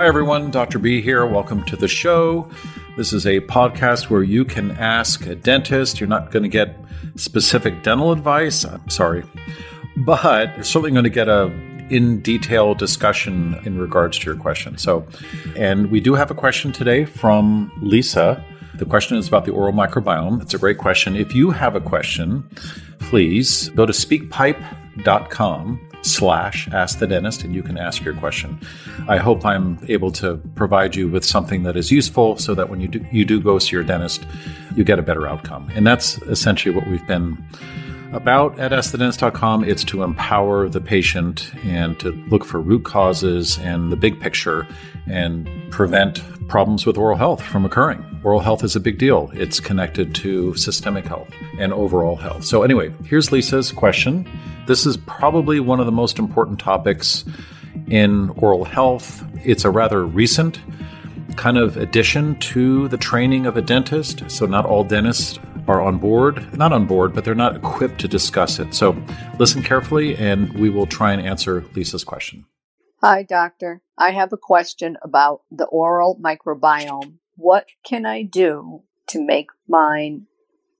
Hi, everyone. Dr. B here. Welcome to the show. This is a podcast where you can ask a dentist. You're not going to get specific dental advice. I'm sorry. But you're certainly going to get a in detail discussion in regards to your question. So, and we do have a question today from Lisa. The question is about the oral microbiome. It's a great question. If you have a question, please go to speakpipe.com slash ask the dentist and you can ask your question. I hope i'm able to provide you with something that is useful so that when you do, you do go see your dentist you get a better outcome. And that's essentially what we've been about at askthedentist.com it's to empower the patient and to look for root causes and the big picture and prevent problems with oral health from occurring oral health is a big deal it's connected to systemic health and overall health so anyway here's lisa's question this is probably one of the most important topics in oral health. It's a rather recent kind of addition to the training of a dentist. So, not all dentists are on board, not on board, but they're not equipped to discuss it. So, listen carefully and we will try and answer Lisa's question. Hi, doctor. I have a question about the oral microbiome. What can I do to make mine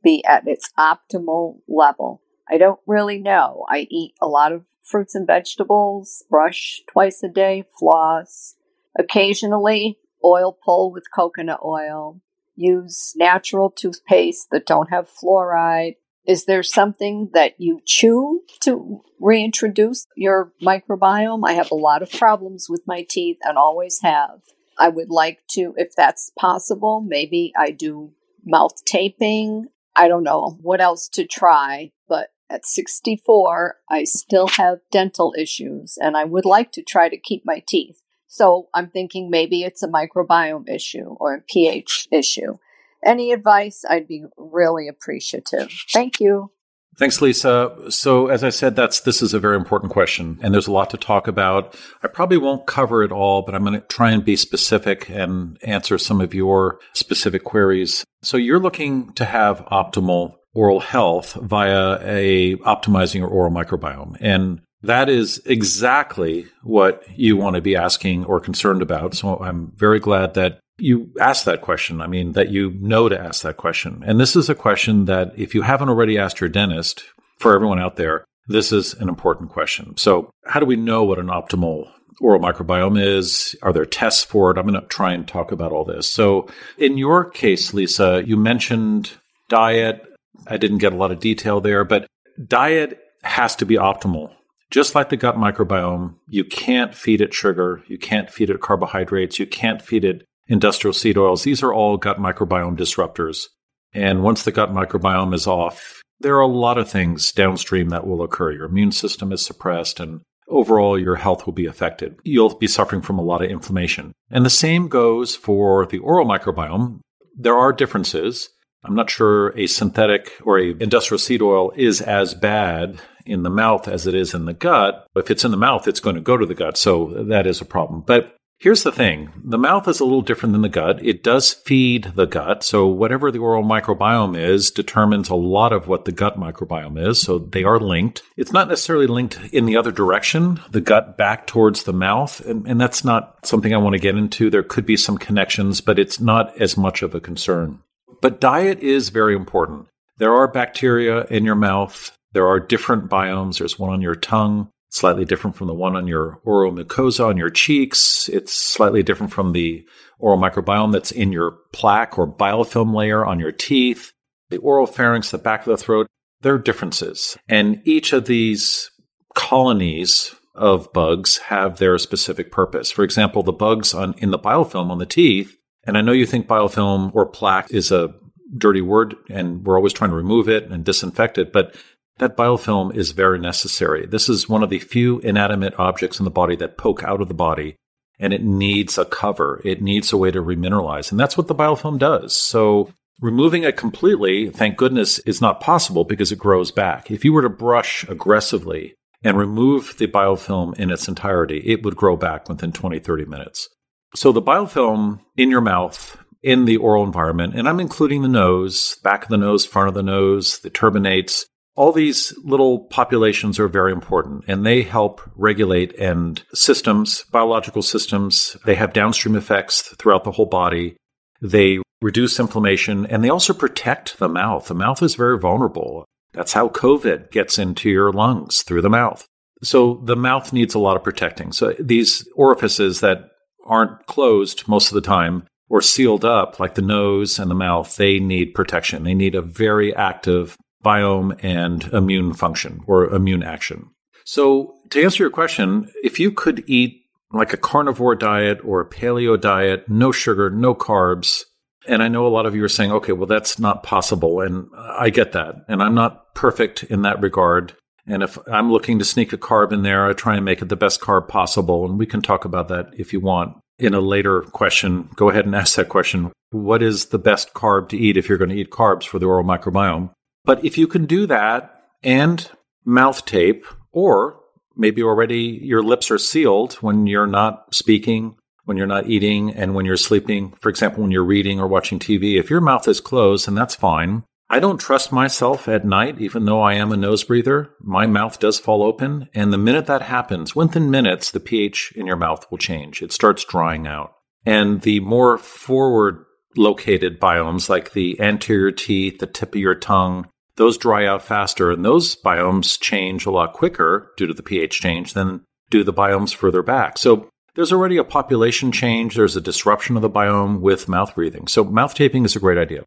be at its optimal level? I don't really know. I eat a lot of fruits and vegetables, brush twice a day, floss, occasionally oil pull with coconut oil, use natural toothpaste that don't have fluoride. Is there something that you chew to reintroduce your microbiome? I have a lot of problems with my teeth and always have. I would like to, if that's possible, maybe I do mouth taping. I don't know what else to try, but at 64, I still have dental issues and I would like to try to keep my teeth. So I'm thinking maybe it's a microbiome issue or a pH issue. Any advice, I'd be really appreciative. Thank you. Thanks, Lisa. So, as I said, that's this is a very important question, and there's a lot to talk about. I probably won't cover it all, but I'm going to try and be specific and answer some of your specific queries. So, you're looking to have optimal oral health via a optimizing your oral microbiome. And that is exactly what you want to be asking or concerned about. So I'm very glad that you asked that question. I mean, that you know to ask that question. And this is a question that if you haven't already asked your dentist, for everyone out there, this is an important question. So how do we know what an optimal oral microbiome is? Are there tests for it? I'm going to try and talk about all this. So in your case, Lisa, you mentioned diet, I didn't get a lot of detail there, but diet has to be optimal. Just like the gut microbiome, you can't feed it sugar, you can't feed it carbohydrates, you can't feed it industrial seed oils. These are all gut microbiome disruptors. And once the gut microbiome is off, there are a lot of things downstream that will occur. Your immune system is suppressed and overall your health will be affected. You'll be suffering from a lot of inflammation. And the same goes for the oral microbiome. There are differences. I'm not sure a synthetic or a industrial seed oil is as bad in the mouth as it is in the gut. If it's in the mouth, it's going to go to the gut. So that is a problem. But here's the thing. The mouth is a little different than the gut. It does feed the gut. So whatever the oral microbiome is determines a lot of what the gut microbiome is. So they are linked. It's not necessarily linked in the other direction, the gut back towards the mouth. And, and that's not something I want to get into. There could be some connections, but it's not as much of a concern. But diet is very important. There are bacteria in your mouth. There are different biomes. There's one on your tongue, slightly different from the one on your oral mucosa on your cheeks. It's slightly different from the oral microbiome that's in your plaque or biofilm layer on your teeth. The oral pharynx, the back of the throat, there are differences. And each of these colonies of bugs have their specific purpose. For example, the bugs on in the biofilm on the teeth and I know you think biofilm or plaque is a dirty word and we're always trying to remove it and disinfect it, but that biofilm is very necessary. This is one of the few inanimate objects in the body that poke out of the body and it needs a cover. It needs a way to remineralize. And that's what the biofilm does. So removing it completely, thank goodness, is not possible because it grows back. If you were to brush aggressively and remove the biofilm in its entirety, it would grow back within 20, 30 minutes. So the biofilm in your mouth, in the oral environment, and I'm including the nose, back of the nose, front of the nose, the turbinates, all these little populations are very important and they help regulate and systems, biological systems. They have downstream effects throughout the whole body. They reduce inflammation and they also protect the mouth. The mouth is very vulnerable. That's how COVID gets into your lungs through the mouth. So the mouth needs a lot of protecting. So these orifices that aren't closed most of the time or sealed up like the nose and the mouth, they need protection. They need a very active biome and immune function or immune action. So to answer your question, if you could eat like a carnivore diet or a paleo diet, no sugar, no carbs, and I know a lot of you are saying, okay, well, that's not possible. And I get that. And I'm not perfect in that regard. And if I'm looking to sneak a carb in there, I try and make it the best carb possible. And we can talk about that if you want in a later question. Go ahead and ask that question. What is the best carb to eat if you're going to eat carbs for the oral microbiome? But if you can do that and mouth tape, or maybe already your lips are sealed when you're not speaking, when you're not eating, and when you're sleeping, for example, when you're reading or watching TV, if your mouth is closed, and that's fine. I don't trust myself at night, even though I am a nose breather. My mouth does fall open. And the minute that happens, within minutes, the pH in your mouth will change. It starts drying out. And the more forward located biomes like the anterior teeth, the tip of your tongue, those dry out faster and those biomes change a lot quicker due to the pH change than do the biomes further back. So there's already a population change. There's a disruption of the biome with mouth breathing. So mouth taping is a great idea.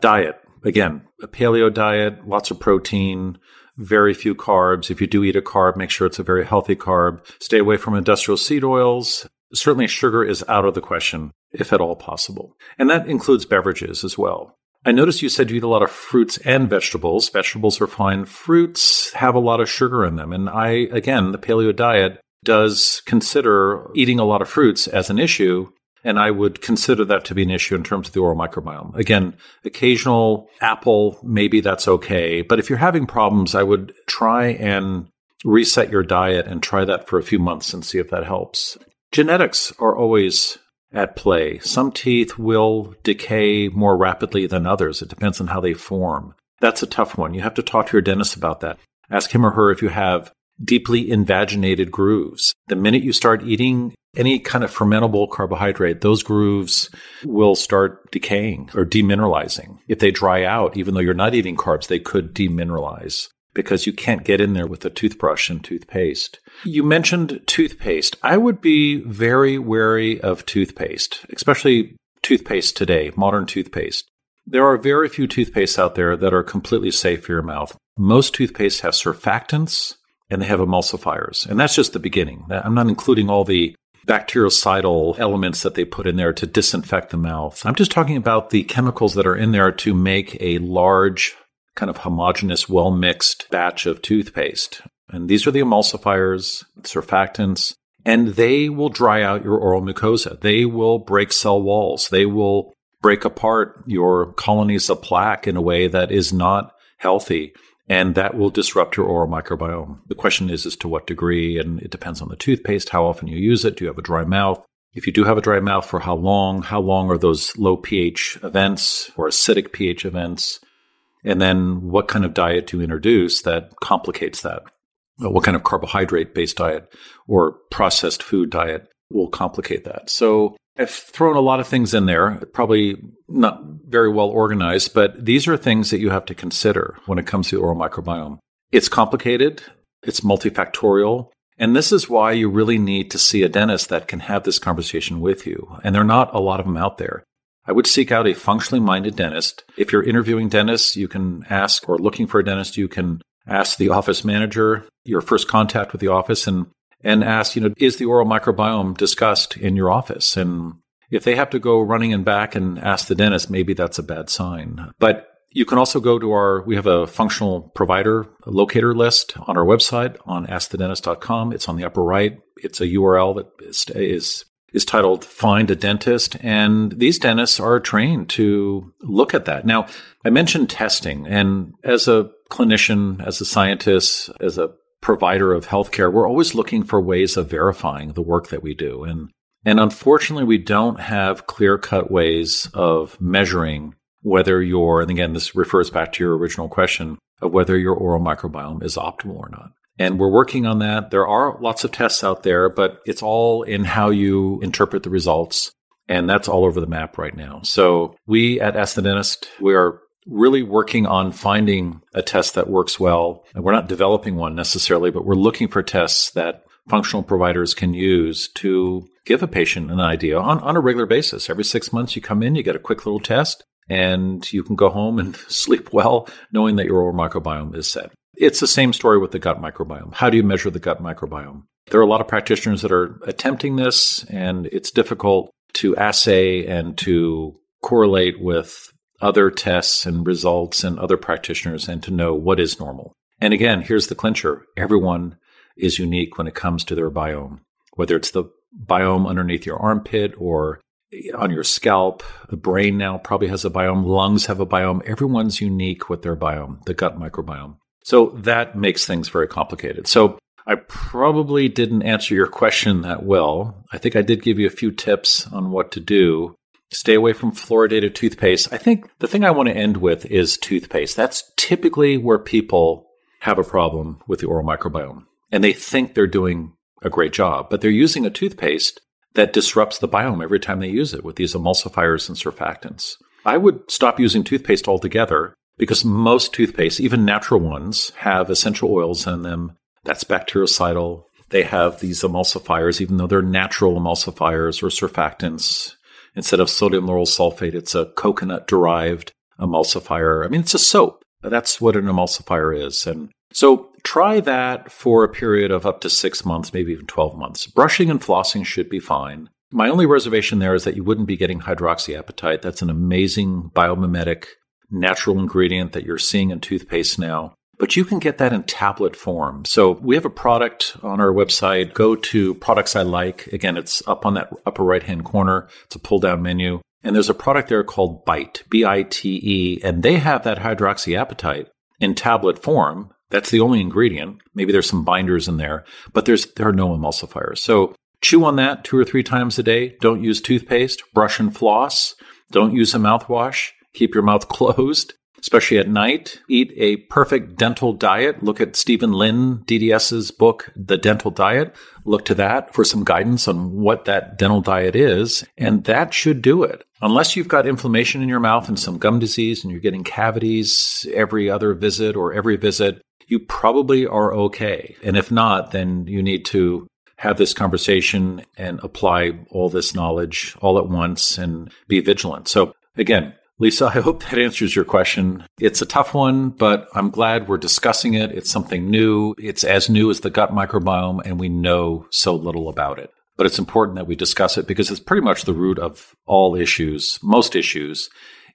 Diet. Again, a paleo diet, lots of protein, very few carbs. If you do eat a carb, make sure it's a very healthy carb. Stay away from industrial seed oils. Certainly sugar is out of the question if at all possible. And that includes beverages as well. I noticed you said you eat a lot of fruits and vegetables. Vegetables are fine. Fruits have a lot of sugar in them. And I, again, the paleo diet does consider eating a lot of fruits as an issue. And I would consider that to be an issue in terms of the oral microbiome. Again, occasional apple, maybe that's okay. But if you're having problems, I would try and reset your diet and try that for a few months and see if that helps. Genetics are always at play. Some teeth will decay more rapidly than others. It depends on how they form. That's a tough one. You have to talk to your dentist about that. Ask him or her if you have deeply invaginated grooves. The minute you start eating any kind of fermentable carbohydrate, those grooves will start decaying or demineralizing. If they dry out, even though you're not eating carbs, they could demineralize because you can't get in there with a toothbrush and toothpaste. You mentioned toothpaste. I would be very wary of toothpaste, especially toothpaste today, modern toothpaste. There are very few toothpastes out there that are completely safe for your mouth. Most toothpastes have surfactants and they have emulsifiers. And that's just the beginning. I'm not including all the bactericidal elements that they put in there to disinfect the mouth. I'm just talking about the chemicals that are in there to make a large, kind of homogeneous, well mixed batch of toothpaste. And these are the emulsifiers, surfactants, and they will dry out your oral mucosa. They will break cell walls. They will break apart your colonies of plaque in a way that is not healthy. And that will disrupt your oral microbiome. The question is as to what degree, and it depends on the toothpaste, how often you use it. Do you have a dry mouth? If you do have a dry mouth, for how long? How long are those low pH events or acidic pH events? And then what kind of diet you introduce that complicates that? Uh, what kind of carbohydrate based diet or processed food diet will complicate that. So I've thrown a lot of things in there, probably not very well organized, but these are things that you have to consider when it comes to the oral microbiome. It's complicated, it's multifactorial, and this is why you really need to see a dentist that can have this conversation with you. And there are not a lot of them out there. I would seek out a functionally minded dentist. If you're interviewing dentists, you can ask, or looking for a dentist, you can ask the office manager your first contact with the office and and ask, you know, is the oral microbiome discussed in your office? And if they have to go running and back and ask the dentist, maybe that's a bad sign. But you can also go to our, we have a functional provider locator list on our website on askthedentist.com. It's on the upper right. It's a URL that is, is, is titled Find a Dentist. And these dentists are trained to look at that. Now, I mentioned testing and as a clinician, as a scientist, as a provider of healthcare, we're always looking for ways of verifying the work that we do. And, and unfortunately, we don't have clear cut ways of measuring whether your, and again, this refers back to your original question of whether your oral microbiome is optimal or not. And we're working on that. There are lots of tests out there, but it's all in how you interpret the results. And that's all over the map right now. So we at Ask the Dentist, we are really working on finding a test that works well. And we're not developing one necessarily, but we're looking for tests that functional providers can use to give a patient an idea on, on a regular basis. Every six months, you come in, you get a quick little test, and you can go home and sleep well knowing that your oral microbiome is set. It's the same story with the gut microbiome. How do you measure the gut microbiome? There are a lot of practitioners that are attempting this, and it's difficult to assay and to correlate with other tests and results and other practitioners and to know what is normal. And again, here's the clincher everyone is unique when it comes to their biome, whether it's the biome underneath your armpit or on your scalp. The brain now probably has a biome, lungs have a biome. Everyone's unique with their biome, the gut microbiome. So that makes things very complicated. So I probably didn't answer your question that well. I think I did give you a few tips on what to do. Stay away from fluoridated toothpaste. I think the thing I want to end with is toothpaste. That's typically where people have a problem with the oral microbiome. And they think they're doing a great job, but they're using a toothpaste that disrupts the biome every time they use it with these emulsifiers and surfactants. I would stop using toothpaste altogether because most toothpaste, even natural ones, have essential oils in them. That's bactericidal. They have these emulsifiers, even though they're natural emulsifiers or surfactants. Instead of sodium lauryl sulfate, it's a coconut derived emulsifier. I mean, it's a soap. That's what an emulsifier is. And so try that for a period of up to six months, maybe even 12 months. Brushing and flossing should be fine. My only reservation there is that you wouldn't be getting hydroxyapatite. That's an amazing biomimetic natural ingredient that you're seeing in toothpaste now. But you can get that in tablet form. So we have a product on our website. Go to products I like. Again, it's up on that upper right hand corner. It's a pull down menu. And there's a product there called Bite, B I T E, and they have that hydroxyapatite in tablet form. That's the only ingredient. Maybe there's some binders in there, but there's there are no emulsifiers. So chew on that two or three times a day. Don't use toothpaste. Brush and floss. Don't use a mouthwash. Keep your mouth closed, especially at night. Eat a perfect dental diet. Look at Steven Lin, DDS's book, The Dental Diet. Look to that for some guidance on what that dental diet is. And that should do it. Unless you've got inflammation in your mouth and some gum disease and you're getting cavities every other visit or every visit, you probably are okay. And if not, then you need to have this conversation and apply all this knowledge all at once and be vigilant. So again, Lisa, I hope that answers your question. It's a tough one, but I'm glad we're discussing it. It's something new. It's as new as the gut microbiome, and we know so little about it. But it's important that we discuss it because it's pretty much the root of all issues, most issues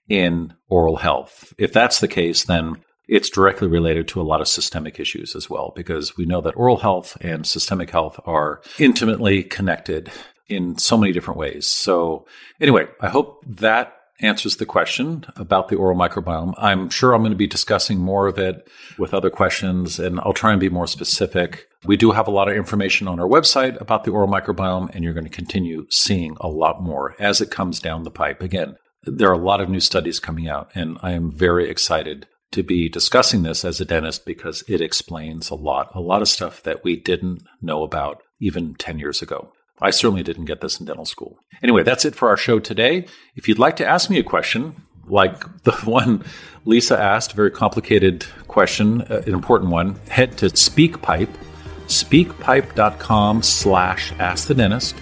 in oral health. If that's the case, then it's directly related to a lot of systemic issues as well, because we know that oral health and systemic health are intimately connected in so many different ways. So, anyway, I hope that answers the question about the oral microbiome. I'm sure I'm going to be discussing more of it with other questions, and I'll try and be more specific. We do have a lot of information on our website about the oral microbiome, and you're going to continue seeing a lot more as it comes down the pipe. Again, there are a lot of new studies coming out, and I am very excited to be discussing this as a dentist because it explains a lot, a lot of stuff that we didn't know about even 10 years ago. I certainly didn't get this in dental school. Anyway, that's it for our show today. If you'd like to ask me a question, like the one Lisa asked, very complicated question, uh, an important one, head to SpeakPipe, speakpipe.com slash ask the dentist.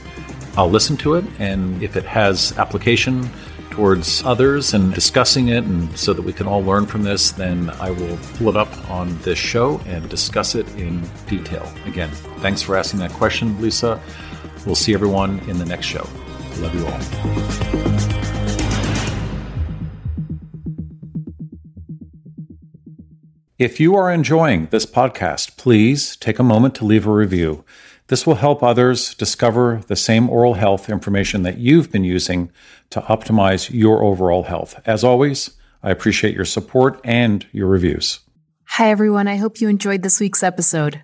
I'll listen to it, and if it has application towards others and discussing it, and so that we can all learn from this, then I will pull it up on this show and discuss it in detail. Again, thanks for asking that question, Lisa. We'll see everyone in the next show. Love you all. If you are enjoying this podcast, please take a moment to leave a review. This will help others discover the same oral health information that you've been using to optimize your overall health. As always, I appreciate your support and your reviews. Hi, everyone. I hope you enjoyed this week's episode.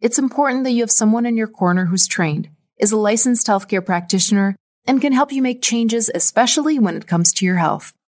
It's important that you have someone in your corner who's trained, is a licensed healthcare practitioner, and can help you make changes, especially when it comes to your health.